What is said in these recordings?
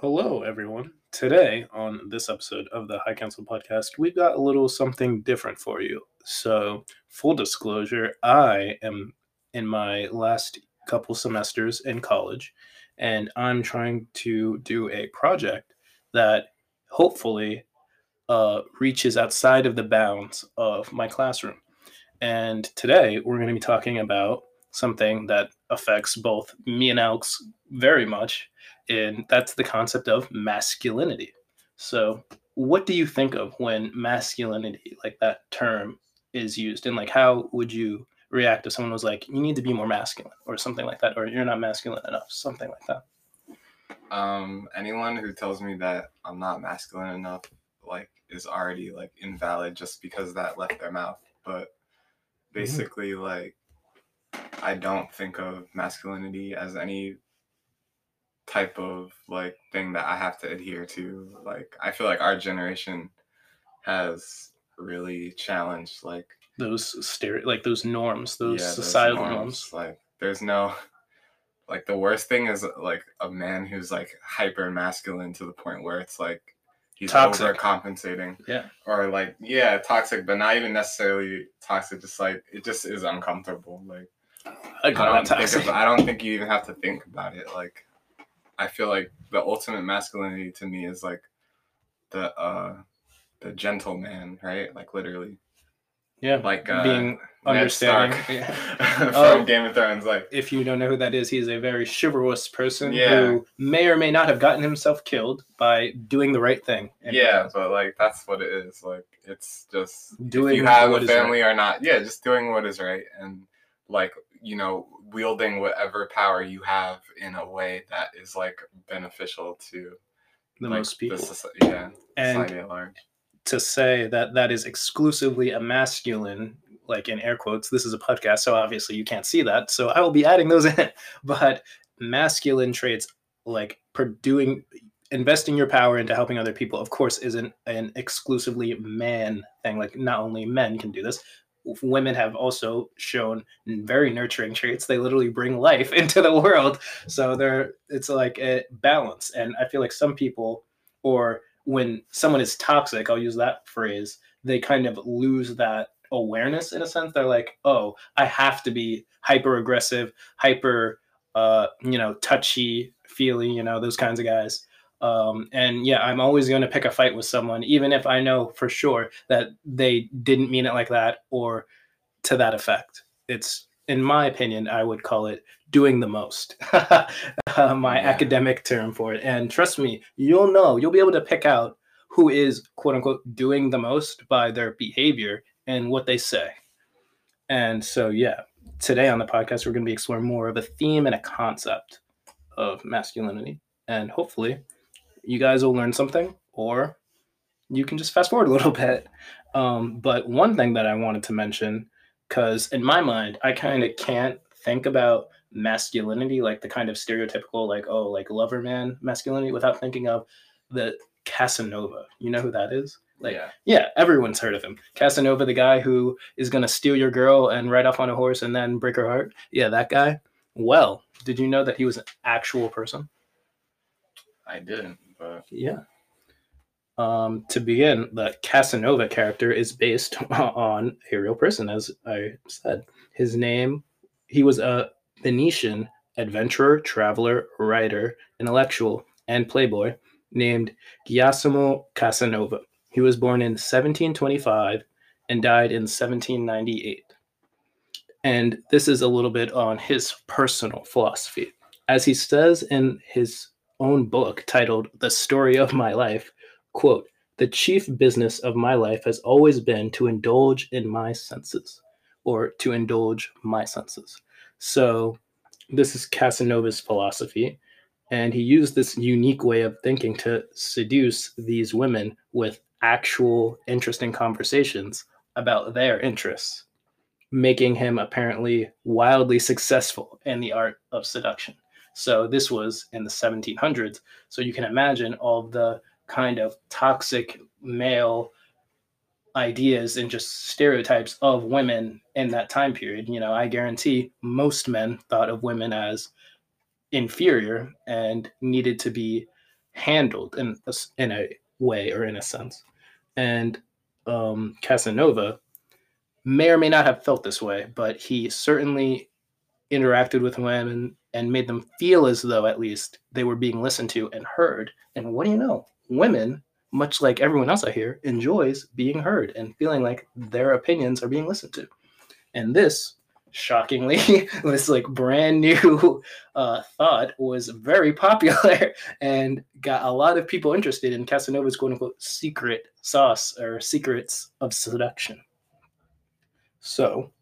Hello, everyone. Today, on this episode of the High Council podcast, we've got a little something different for you. So, full disclosure, I am in my last couple semesters in college, and I'm trying to do a project that hopefully uh, reaches outside of the bounds of my classroom. And today, we're going to be talking about something that affects both me and Alex very much and that's the concept of masculinity. So, what do you think of when masculinity, like that term, is used? And like, how would you react if someone was like, "You need to be more masculine," or something like that, or "You're not masculine enough," something like that? Um, anyone who tells me that I'm not masculine enough, like, is already like invalid just because that left their mouth. But basically, mm-hmm. like, I don't think of masculinity as any type of like thing that I have to adhere to. Like I feel like our generation has really challenged like those stereo like those norms, those yeah, societal those norms. norms. Like there's no like the worst thing is like a man who's like hyper masculine to the point where it's like he's toxic. overcompensating. Yeah. Or like yeah, toxic, but not even necessarily toxic. Just like it just is uncomfortable. Like I, I don't think I don't think you even have to think about it. Like I feel like the ultimate masculinity to me is like the uh the gentleman, right? Like literally. Yeah. Like uh, being understanding yeah. from oh, Game of Thrones. Like if you don't know who that is, he's a very chivalrous person yeah. who may or may not have gotten himself killed by doing the right thing. Yeah, but like that's what it is. Like it's just doing if you have a family right. or not. Yeah, just doing what is right and like you know wielding whatever power you have in a way that is like beneficial to the like, most people. The, yeah, and society at large. To say that that is exclusively a masculine, like in air quotes, this is a podcast, so obviously you can't see that. So I will be adding those in. But masculine traits, like doing, investing your power into helping other people, of course, isn't an exclusively man thing. Like not only men can do this, women have also shown very nurturing traits. They literally bring life into the world. So they're it's like a balance. And I feel like some people, or when someone is toxic, I'll use that phrase, they kind of lose that awareness in a sense. They're like, oh, I have to be hyper aggressive, hyper uh, you know, touchy feely, you know, those kinds of guys. Um, and yeah, I'm always going to pick a fight with someone, even if I know for sure that they didn't mean it like that or to that effect. It's, in my opinion, I would call it doing the most, uh, my yeah. academic term for it. And trust me, you'll know, you'll be able to pick out who is quote unquote doing the most by their behavior and what they say. And so, yeah, today on the podcast, we're going to be exploring more of a theme and a concept of masculinity. And hopefully, you guys will learn something, or you can just fast forward a little bit. Um, but one thing that I wanted to mention, because in my mind, I kind of can't think about masculinity, like the kind of stereotypical, like, oh, like lover man masculinity, without thinking of the Casanova. You know who that is? Like, yeah. yeah, everyone's heard of him. Casanova, the guy who is going to steal your girl and ride off on a horse and then break her heart. Yeah, that guy. Well, did you know that he was an actual person? I didn't. But yeah. Um, to begin, the Casanova character is based on a real person, as I said. His name, he was a Venetian adventurer, traveler, writer, intellectual, and playboy named Giacomo Casanova. He was born in 1725 and died in 1798. And this is a little bit on his personal philosophy. As he says in his own book titled The Story of My Life, quote, the chief business of my life has always been to indulge in my senses or to indulge my senses. So, this is Casanova's philosophy. And he used this unique way of thinking to seduce these women with actual interesting conversations about their interests, making him apparently wildly successful in the art of seduction. So this was in the 1700s. So you can imagine all the kind of toxic male ideas and just stereotypes of women in that time period. You know, I guarantee most men thought of women as inferior and needed to be handled in a, in a way or in a sense. And um, Casanova may or may not have felt this way, but he certainly interacted with women and made them feel as though at least they were being listened to and heard. And what do you know? Women, much like everyone else I hear, enjoys being heard and feeling like their opinions are being listened to. And this, shockingly, this like brand new uh, thought was very popular and got a lot of people interested in Casanova's quote unquote secret sauce or secrets of seduction. So,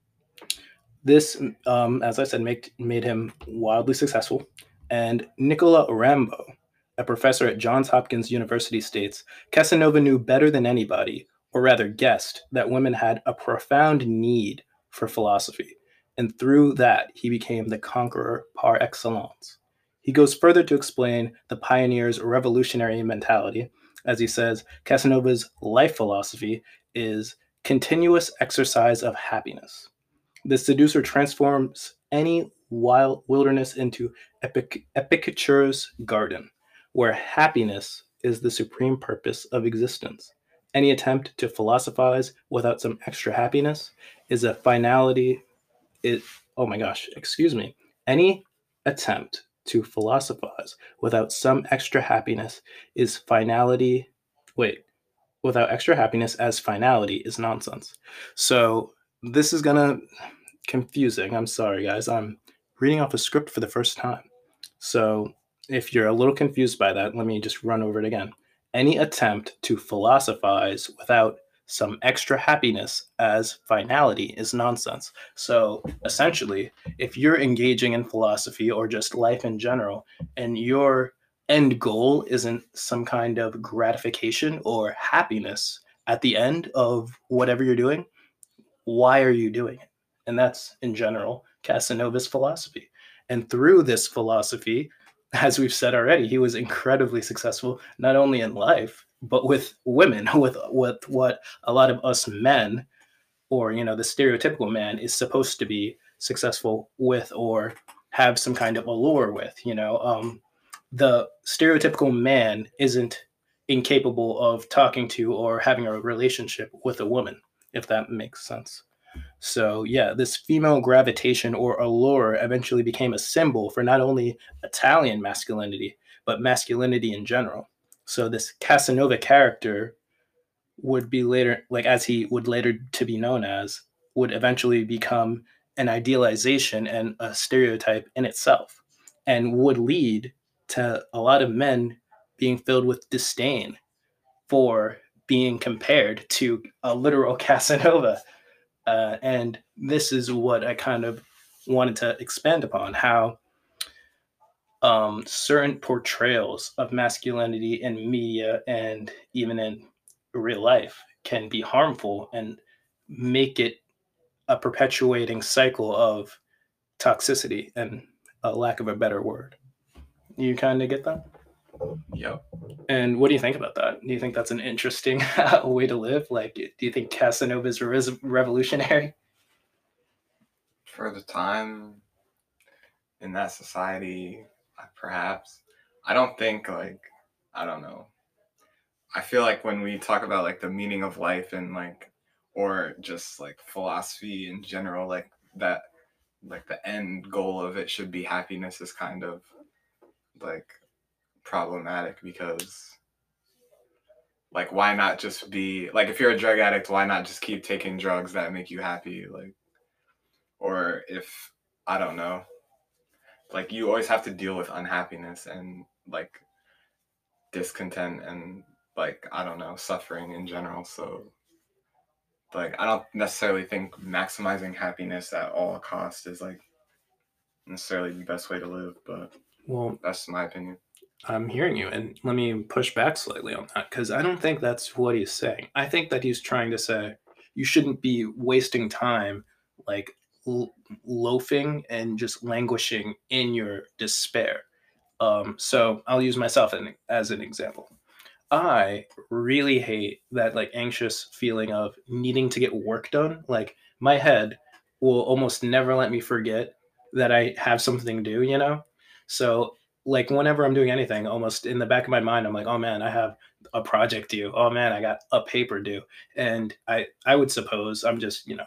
this, um, as I said, make, made him wildly successful. And Nicola Rambo, a professor at Johns Hopkins University, states Casanova knew better than anybody, or rather guessed, that women had a profound need for philosophy. And through that, he became the conqueror par excellence. He goes further to explain the pioneer's revolutionary mentality. As he says, Casanova's life philosophy is continuous exercise of happiness. The seducer transforms any wild wilderness into Epic, Epicure's garden, where happiness is the supreme purpose of existence. Any attempt to philosophize without some extra happiness is a finality. It oh my gosh, excuse me. Any attempt to philosophize without some extra happiness is finality. Wait, without extra happiness as finality is nonsense. So this is gonna confusing. I'm sorry, guys. I'm reading off a script for the first time. So if you're a little confused by that, let me just run over it again. Any attempt to philosophize without some extra happiness as finality is nonsense. So essentially, if you're engaging in philosophy or just life in general, and your end goal isn't some kind of gratification or happiness at the end of whatever you're doing, why are you doing it? And that's in general Casanova's philosophy. And through this philosophy, as we've said already, he was incredibly successful, not only in life, but with women, with, with what a lot of us men, or, you know, the stereotypical man is supposed to be successful with or have some kind of allure with, you know. Um, the stereotypical man isn't incapable of talking to or having a relationship with a woman, if that makes sense. So, yeah, this female gravitation or allure eventually became a symbol for not only Italian masculinity, but masculinity in general. So, this Casanova character would be later, like as he would later to be known as, would eventually become an idealization and a stereotype in itself, and would lead to a lot of men being filled with disdain for being compared to a literal Casanova uh, and this is what I kind of wanted to expand upon how um, certain portrayals of masculinity in media and even in real life can be harmful and make it a perpetuating cycle of toxicity and a lack of a better word. You kind of get that? Yep. And what do you think about that? Do you think that's an interesting way to live? Like, do you think Casanova is revolutionary? For the time in that society, perhaps. I don't think, like, I don't know. I feel like when we talk about, like, the meaning of life and, like, or just, like, philosophy in general, like, that, like, the end goal of it should be happiness is kind of, like, problematic because like why not just be like if you're a drug addict why not just keep taking drugs that make you happy? Like or if i don't know like you always have to deal with unhappiness and like discontent and like i don't know suffering in general. So like i don't necessarily think maximizing happiness at all costs is like necessarily the best way to live but well that's my opinion I'm hearing you, and let me push back slightly on that because I don't think that's what he's saying. I think that he's trying to say you shouldn't be wasting time like loafing and just languishing in your despair. Um, so I'll use myself as an example. I really hate that like anxious feeling of needing to get work done. Like my head will almost never let me forget that I have something to do, you know? So like whenever I'm doing anything, almost in the back of my mind, I'm like, oh man, I have a project due. Oh man, I got a paper due. And I I would suppose I'm just, you know,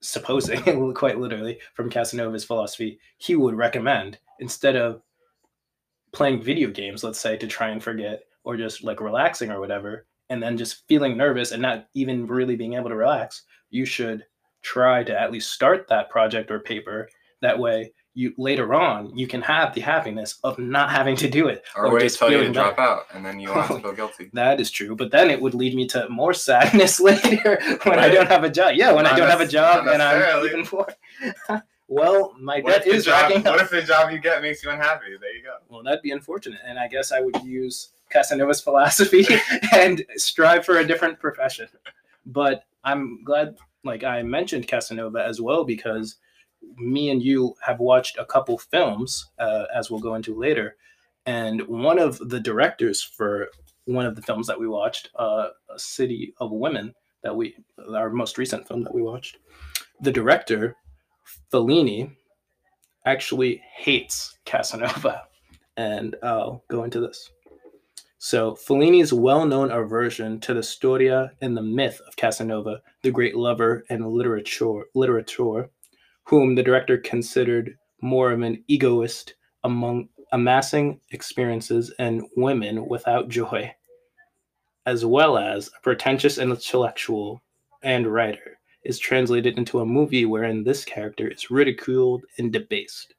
supposing quite literally from Casanova's philosophy, he would recommend instead of playing video games, let's say, to try and forget or just like relaxing or whatever, and then just feeling nervous and not even really being able to relax, you should try to at least start that project or paper. That way, you later on you can have the happiness of not having to do it or, or wait till you drop out and then you won't have to feel guilty. That is true, but then it would lead me to more sadness later when right. I don't have a job. Yeah, when not I don't have a job and I'm even poor. well, my what debt is job, racking up. What if the job you get makes you unhappy? There you go. Well, that'd be unfortunate, and I guess I would use Casanova's philosophy and strive for a different profession. But I'm glad, like I mentioned Casanova as well because me and you have watched a couple films, uh, as we'll go into later, and one of the directors for one of the films that we watched, uh, "A City of Women," that we our most recent film that we watched, the director Fellini actually hates Casanova, and I'll go into this. So Fellini's well-known aversion to the storia and the myth of Casanova, the great lover and literature, literature whom the director considered more of an egoist among amassing experiences and women without joy, as well as a pretentious intellectual and writer, is translated into a movie wherein this character is ridiculed and debased.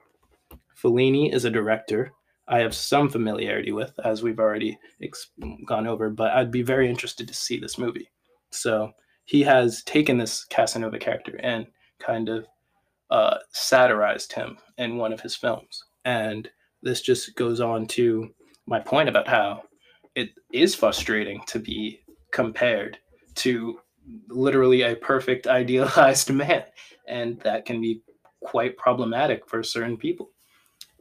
Fellini is a director I have some familiarity with, as we've already ex- gone over, but I'd be very interested to see this movie. So he has taken this Casanova character and kind of uh, satirized him in one of his films. And this just goes on to my point about how it is frustrating to be compared to literally a perfect idealized man. And that can be quite problematic for certain people.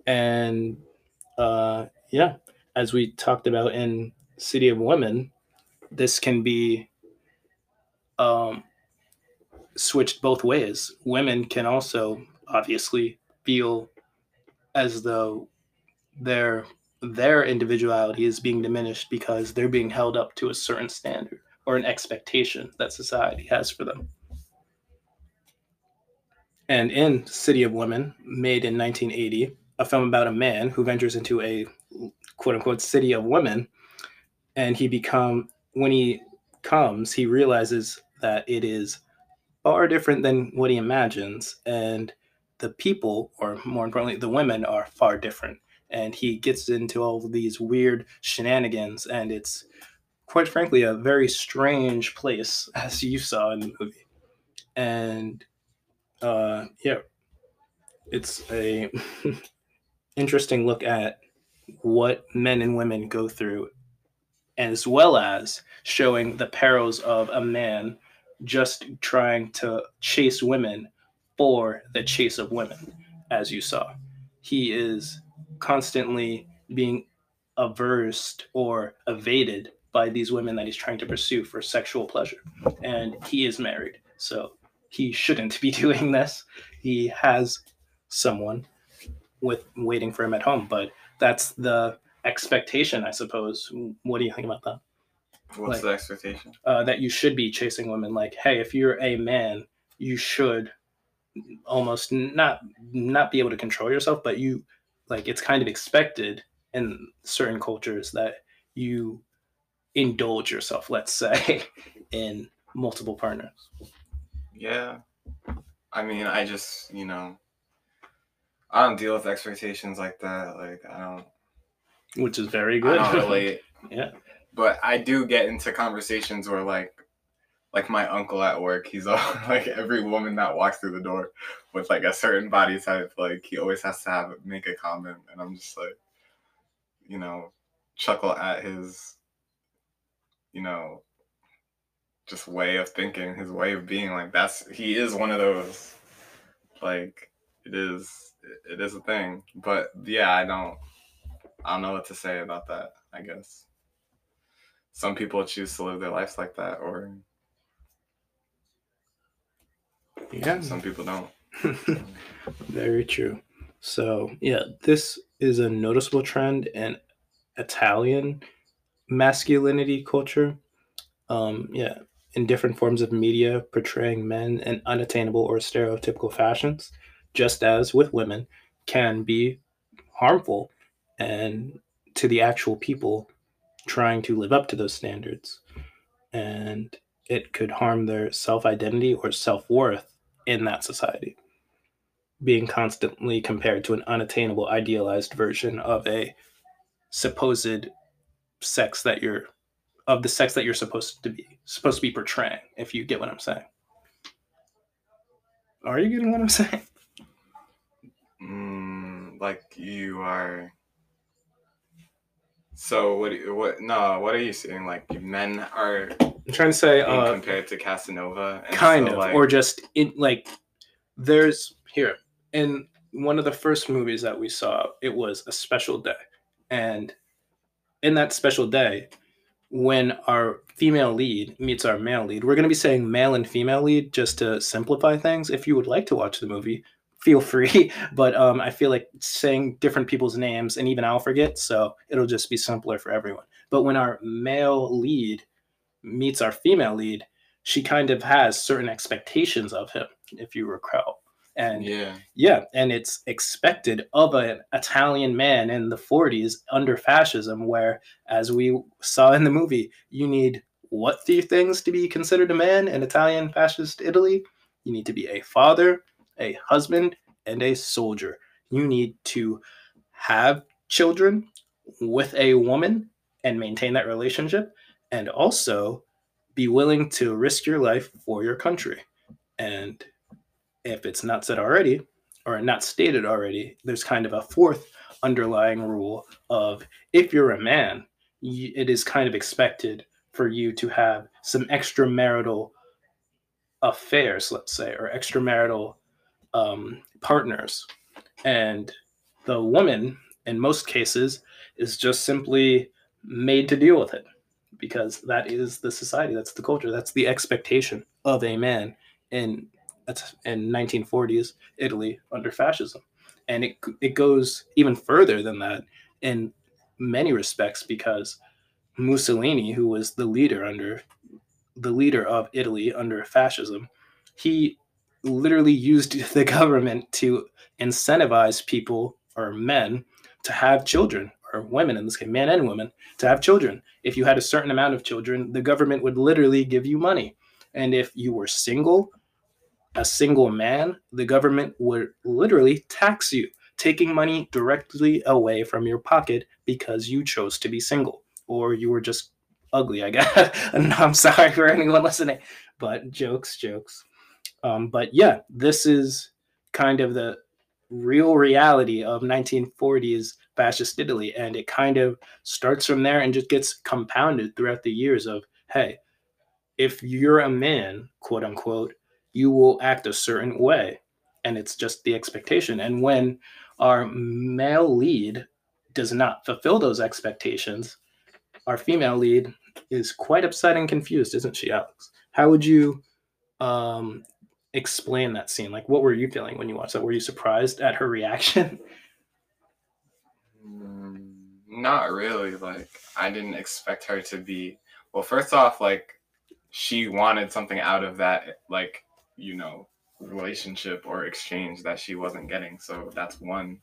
And uh, yeah, as we talked about in City of Women, this can be um, switched both ways. Women can also obviously feel as though their their individuality is being diminished because they're being held up to a certain standard or an expectation that society has for them. And in City of Women, made in 1980, a film about a man who ventures into a quote unquote city of women, and he become when he comes, he realizes that it is far different than what he imagines. And the people, or more importantly, the women, are far different. And he gets into all these weird shenanigans, and it's quite frankly a very strange place, as you saw in the movie. And uh, yeah, it's a interesting look at what men and women go through, as well as showing the perils of a man just trying to chase women for the chase of women, as you saw. He is constantly being aversed or evaded by these women that he's trying to pursue for sexual pleasure. And he is married, so he shouldn't be doing this. He has someone with waiting for him at home, but that's the expectation, I suppose. What do you think about that? What's like, the expectation? Uh, that you should be chasing women. Like, hey, if you're a man, you should almost not not be able to control yourself, but you like it's kind of expected in certain cultures that you indulge yourself. Let's say in multiple partners. Yeah, I mean, I just you know, I don't deal with expectations like that. Like I don't. Which is very good. I don't relate. yeah but I do get into conversations where like like my uncle at work, he's all like every woman that walks through the door with like a certain body type, like he always has to have make a comment, and I'm just like, you know, chuckle at his, you know, just way of thinking, his way of being. Like that's he is one of those, like it is it is a thing. But yeah, I don't I don't know what to say about that. I guess some people choose to live their lives like that or yeah. some people don't. Very true. So, yeah, this is a noticeable trend in Italian masculinity culture. Um, yeah, in different forms of media portraying men in unattainable or stereotypical fashions, just as with women, can be harmful and to the actual people trying to live up to those standards. And it could harm their self identity or self worth in that society. Being constantly compared to an unattainable, idealized version of a supposed sex that you're of the sex that you're supposed to be supposed to be portraying if you get what i'm saying are you getting what i'm saying mm, like you are so what what no what are you saying like men are i'm trying to say uh, compared to casanova kind so, of like, or just in like there's here in one of the first movies that we saw it was a special day and in that special day, when our female lead meets our male lead, we're going to be saying male and female lead just to simplify things. If you would like to watch the movie, feel free. But um, I feel like saying different people's names, and even I'll forget, so it'll just be simpler for everyone. But when our male lead meets our female lead, she kind of has certain expectations of him, if you recall and yeah yeah and it's expected of an italian man in the 40s under fascism where as we saw in the movie you need what three things to be considered a man in italian fascist italy you need to be a father a husband and a soldier. You need to have children with a woman and maintain that relationship and also be willing to risk your life for your country. And if it's not said already or not stated already, there's kind of a fourth underlying rule of if you're a man, it is kind of expected for you to have some extramarital affairs, let's say, or extramarital um, partners. And the woman, in most cases, is just simply made to deal with it because that is the society, that's the culture, that's the expectation of a man in in 1940s Italy under fascism, and it it goes even further than that in many respects because Mussolini, who was the leader under the leader of Italy under fascism, he literally used the government to incentivize people or men to have children or women in this case men and women to have children if you had a certain amount of children the government would literally give you money and if you were single a single man, the government would literally tax you, taking money directly away from your pocket because you chose to be single or you were just ugly, I guess. and I'm sorry for anyone listening, but jokes, jokes. Um, but yeah, this is kind of the real reality of 1940s fascist Italy. And it kind of starts from there and just gets compounded throughout the years of, hey, if you're a man, quote unquote, you will act a certain way. And it's just the expectation. And when our male lead does not fulfill those expectations, our female lead is quite upset and confused, isn't she, Alex? How would you um, explain that scene? Like, what were you feeling when you watched that? Were you surprised at her reaction? Mm, not really. Like, I didn't expect her to be. Well, first off, like, she wanted something out of that, like, you know, relationship or exchange that she wasn't getting. So that's one.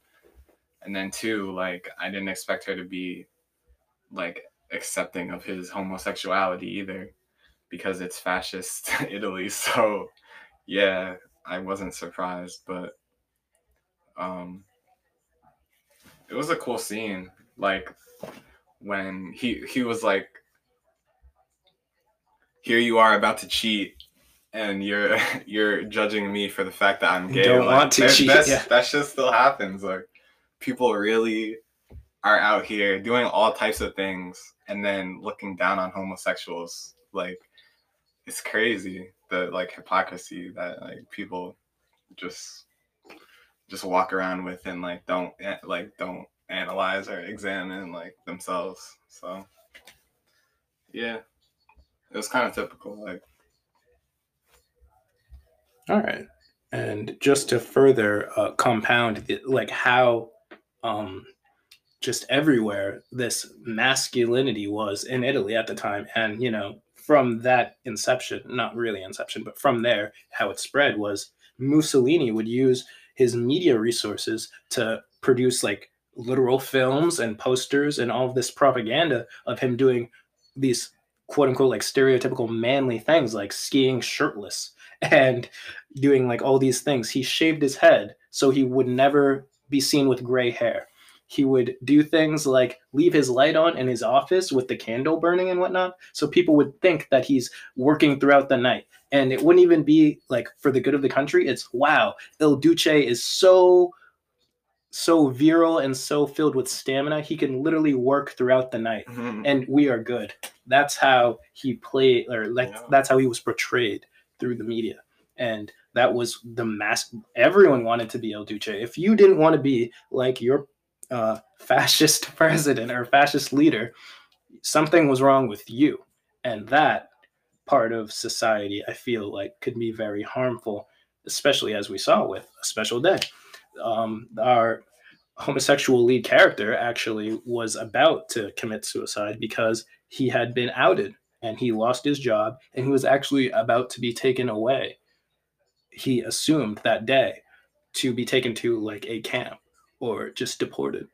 And then two, like I didn't expect her to be like accepting of his homosexuality either because it's fascist Italy. So yeah, I wasn't surprised, but um it was a cool scene like when he he was like here you are about to cheat and you're you're judging me for the fact that I'm gay. Don't like, want to cheat. That's, yeah. that shit still happens. Like people really are out here doing all types of things and then looking down on homosexuals. Like it's crazy the like hypocrisy that like people just just walk around with and like don't eh, like don't analyze or examine like themselves. So yeah, it was kind of typical. Like all right. and just to further uh, compound like how um, just everywhere this masculinity was in Italy at the time, and you know from that inception, not really inception, but from there, how it spread was Mussolini would use his media resources to produce like literal films and posters and all of this propaganda of him doing these quote unquote like stereotypical manly things like skiing shirtless and doing like all these things. He shaved his head so he would never be seen with gray hair. He would do things like leave his light on in his office with the candle burning and whatnot. So people would think that he's working throughout the night. And it wouldn't even be like for the good of the country. It's wow, Il Duce is so so virile and so filled with stamina, he can literally work throughout the night, Mhm. and we are good. That's how he played, or like Yeah. that's how he was portrayed through the media, and that was the mask. Everyone wanted to be El Duce. If you didn't want to be like your uh, fascist president or fascist leader, something was wrong with you, and that part of society, I feel like, could be very harmful, especially as we saw with a special day. Um, our homosexual lead character actually was about to commit suicide because he had been outed and he lost his job and he was actually about to be taken away. He assumed that day to be taken to like a camp or just deported.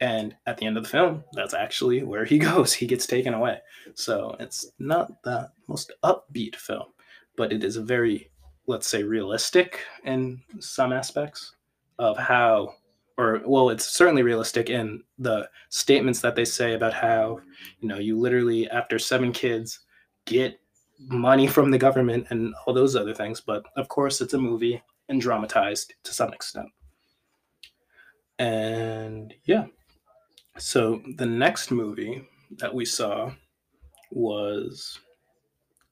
And at the end of the film, that's actually where he goes. He gets taken away. So it's not the most upbeat film, but it is a very, let's say, realistic in some aspects of how or well it's certainly realistic in the statements that they say about how you know you literally after seven kids get money from the government and all those other things but of course it's a movie and dramatized to some extent and yeah. So the next movie that we saw was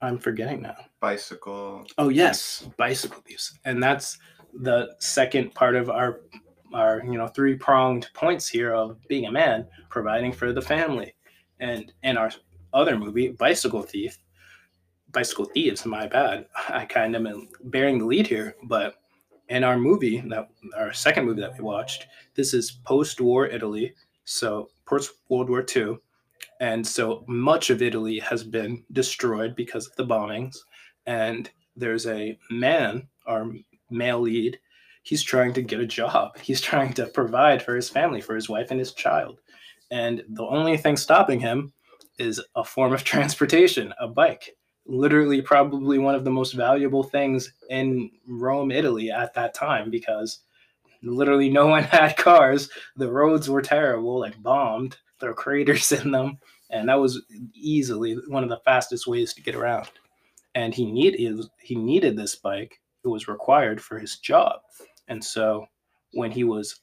i'm forgetting now. Bicycle. Oh yes, bicycle thieves, and that's the second part of our our you know three pronged points here of being a man, providing for the family, and in our other movie, Bicycle Thief, Bicycle Thieves. My bad, I kind of am bearing the lead here, but in our movie that our second movie that we watched, this is post-war Italy, so post World War II, and so much of Italy has been destroyed because of the bombings and there's a man, our male lead. He's trying to get a job. He's trying to provide for his family, for his wife and his child. And the only thing stopping him is a form of transportation, a bike. Literally, probably one of the most valuable things in Rome, Italy at that time, because literally no one had cars. The roads were terrible, like bombed. There were craters in them. And that was easily one of the fastest ways to get around and he needed he needed this bike. It was required for his job, and so when he was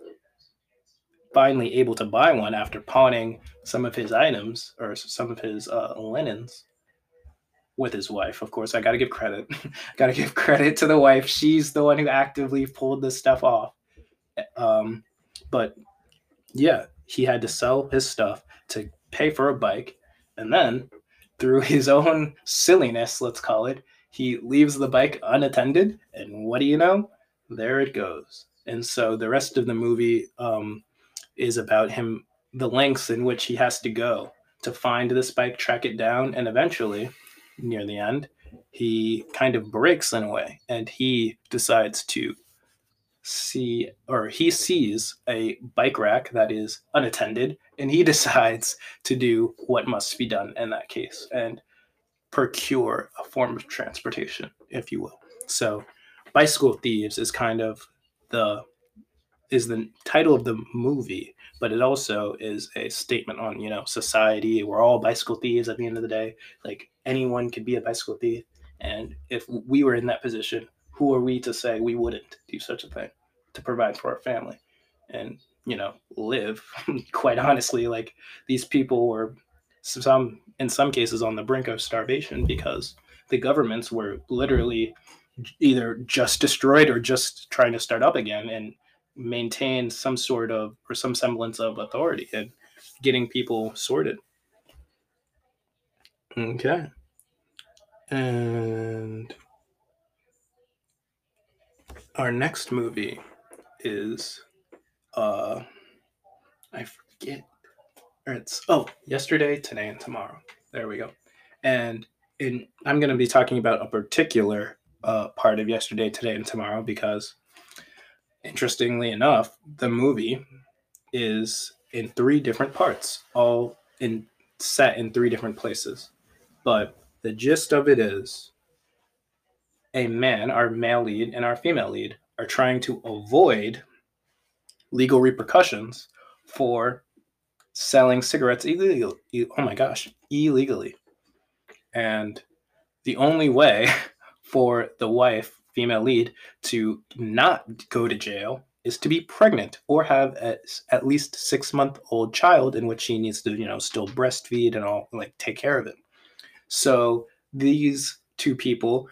finally able to buy one after pawning some of his items or some of his uh, linens with his wife, of course, I got to give credit. got to give credit to the wife. She's the one who actively pulled this stuff off. Um, but yeah, he had to sell his stuff to pay for a bike, and then through his own silliness, let's call it, he leaves the bike unattended, and what do you know? There it goes. And so the rest of the movie um, is about him, the lengths in which he has to go to find this bike, track it down, and eventually, near the end, he kind of breaks in a way, and he decides to see, or he sees a bike rack that is unattended, and he decides to do what must be done in that case and procure a form of transportation, if you will. So, Bicycle Thieves is kind of the is the title of the movie, but it also is a statement on, you know, society. We're all bicycle thieves at the end of the day. Like anyone could be a bicycle thief. And if we were in that position, who are we to say we wouldn't do such a thing to provide for our family and, you know, live? Quite honestly, like these people were some in some cases on the brink of starvation because the governments were literally either just destroyed or just trying to start up again and maintain some sort of or some semblance of authority and getting people sorted. Okay. And our next movie is uh I forget or it's oh yesterday, today, and tomorrow. There we go. And in I'm gonna be talking about a particular uh, part of yesterday, today, and tomorrow because interestingly enough, the movie is in three different parts, all in set in three different places. But the gist of it is a man, our male lead, and our female lead are trying to avoid legal repercussions for selling cigarettes illegally. Oh my gosh, illegally. And the only way for the wife, female lead, to not go to jail is to be pregnant or have a, at least six month old child in which she needs to, you know, still breastfeed and all, like take care of it. So these two people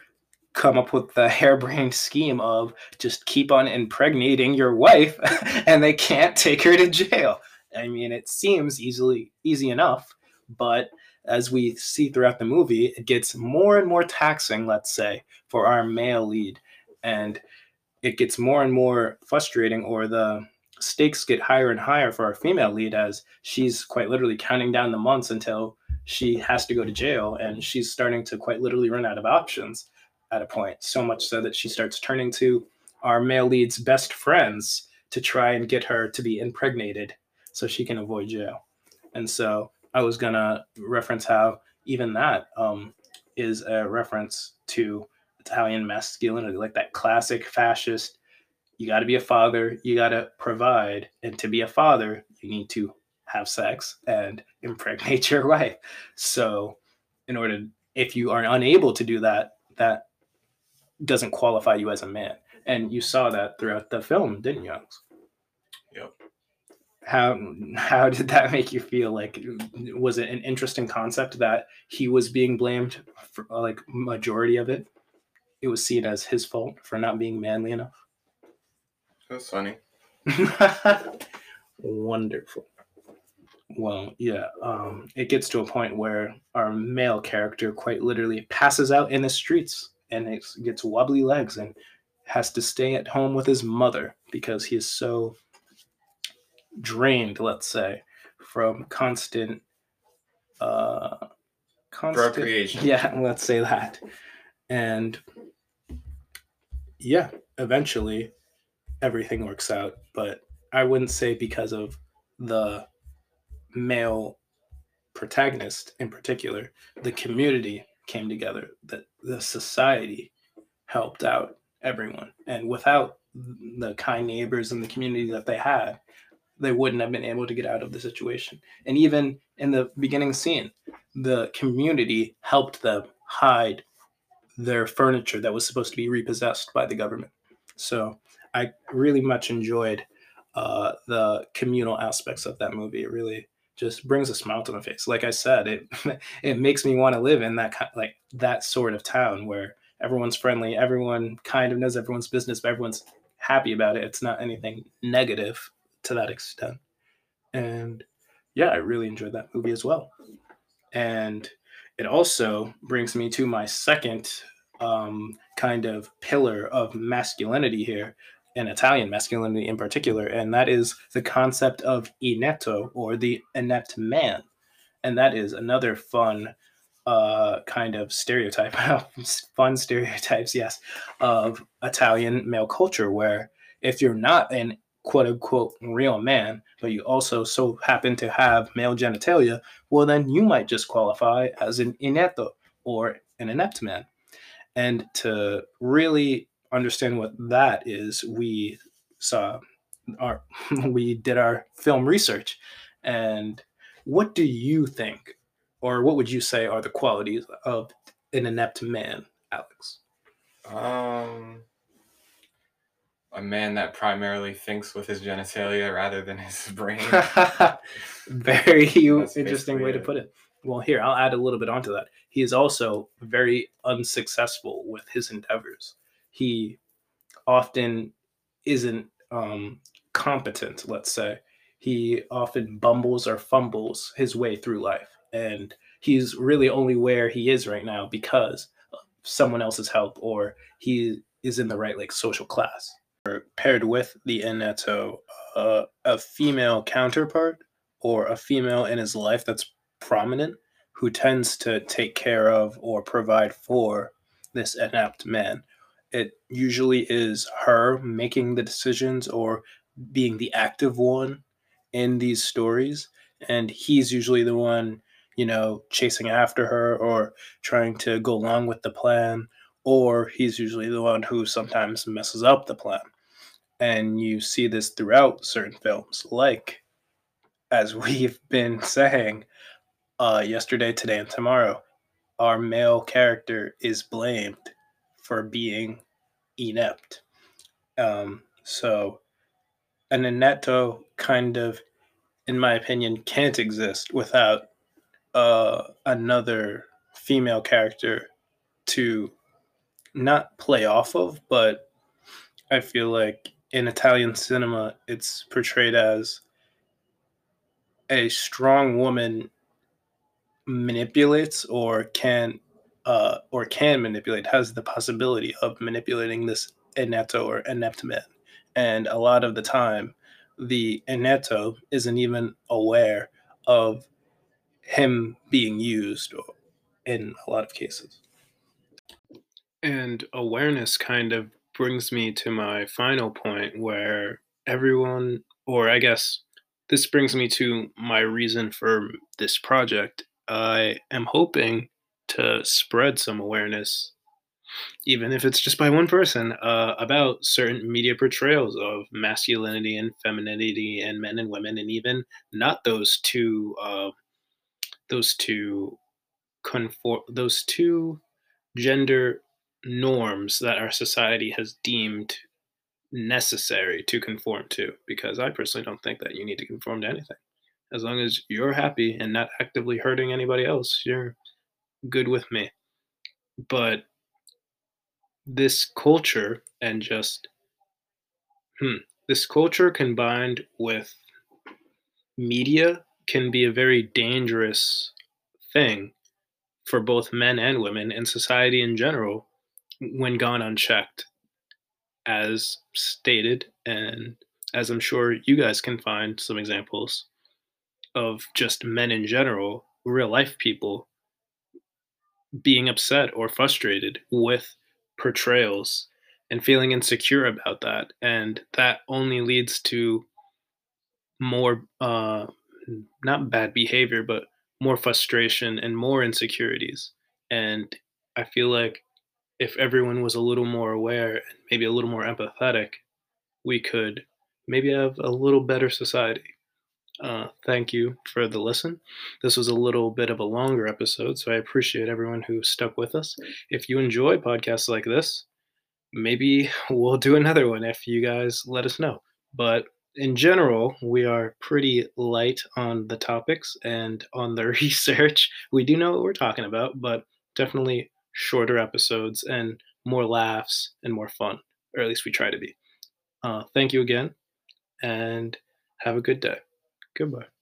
come up with the harebrained scheme of just keep on impregnating your wife and they can't take her to jail. I mean, it seems easily easy enough, but as we see throughout the movie, it gets more and more taxing, let's say, for our male lead. And it gets more and more frustrating, or the stakes get higher and higher for our female lead as she's quite literally counting down the months until she has to go to jail. And she's starting to quite literally run out of options at a point, so much so that she starts turning to our male lead's best friends to try and get her to be impregnated so she can avoid jail. And so I was gonna reference how even that um, is a reference to Italian masculinity, like that classic fascist. You got to be a father, you got to provide, and to be a father, you need to have sex and impregnate your wife. So, in order, if you are unable to do that, that doesn't qualify you as a man. And you saw that throughout the film, didn't you? Yep how how did that make you feel? Like was it an interesting concept that he was being blamed for like majority of it? It was seen as his fault for not being manly enough? That's funny. Wonderful. Well yeah um it gets to a point where our male character quite literally passes out in the streets and it gets wobbly legs and has to stay at home with his mother because he is so drained, let's say, from constant uh constant Procreation. Yeah, let's say that. And yeah, eventually everything works out, but I wouldn't say because of the male protagonist in particular, the community came together, that the society helped out everyone. And without the kind neighbors and the community that they had, they wouldn't have been able to get out of the situation. And even in the beginning scene, the community helped them hide their furniture that was supposed to be repossessed by the government. So I really much enjoyed uh, the communal aspects of that movie. It really just brings a smile to my face. Like I said, it it makes me want to live in that kind, like that sort of town where everyone's friendly, everyone kind of knows everyone's business, but everyone's happy about it. It's not anything negative to that extent. And yeah, I really enjoyed that movie as well. And it also brings me to my second um, kind of pillar of masculinity here, and Italian masculinity in particular, and that is the concept of inetto or the inept man. And that is another fun uh, kind of stereotype, fun stereotypes, yes, of Italian male culture, where if you're not an quote unquote real man, but you also so happen to have male genitalia, well, then you might just qualify as an inetto or an inept man. And to really understand what that is, we saw our we did our film research. And what do you think, or what would you say are the qualities of an inept man, Alex? Um a man that primarily thinks with his genitalia rather than his brain. very interesting way to put it. Well, here, I'll add a little bit onto that. He is also very unsuccessful with his endeavors. He often isn't um, competent, let's say. He often bumbles or fumbles his way through life. And he's really only where he is right now because of someone else's help or he is in the right like social class. Paired with the Inetto, uh, a female counterpart or a female in his life that's prominent who tends to take care of or provide for this inept man. It usually is her making the decisions or being the active one in these stories. And he's usually the one, you know, chasing after her or trying to go along with the plan. Or he's usually the one who sometimes messes up the plan. And you see this throughout certain films, like, as we've been saying, uh, yesterday, today, and tomorrow, our male character is blamed for being inept. Um, so, an Inetto kind of, in my opinion, can't exist without uh, another female character to not play off of, but I feel like in Italian cinema, it's portrayed as a strong woman manipulates or can uh, or can manipulate has the possibility of manipulating this inetto or inept man. And a lot of the time the inetto isn't even aware of him being used in a lot of cases. And awareness kind of brings me to my final point where everyone or i guess this brings me to my reason for this project. I am hoping to spread some awareness, even if it's just by one person, uh, about certain media portrayals of masculinity and femininity and men and women, and even not those two, uh, those two conform, those two gender norms that our society has deemed necessary to conform to. Because I personally don't think that you need to conform to anything as long as you're happy and not actively hurting anybody else, you're good with me. But this culture and just hmm, this culture combined with media can be a very dangerous thing for both men and women and society in general when gone unchecked as stated and as i'm sure you guys can find some examples of just men in general, real life people, being upset or frustrated with portrayals and feeling insecure about that. And that only leads to more, uh, not bad behavior, but more frustration and more insecurities. And I feel like if everyone was a little more aware and maybe a little more empathetic, we could maybe have a little better society. Uh, thank you for the listen. This was a little bit of a longer episode, so I appreciate everyone who stuck with us. If you enjoy podcasts like this, maybe we'll do another one if you guys let us know. But in general, we are pretty light on the topics and on the research. We do know what we're talking about, but definitely shorter episodes and more laughs and more fun, or at least we try to be. Uh, thank you again, and have a good day. Goodbye.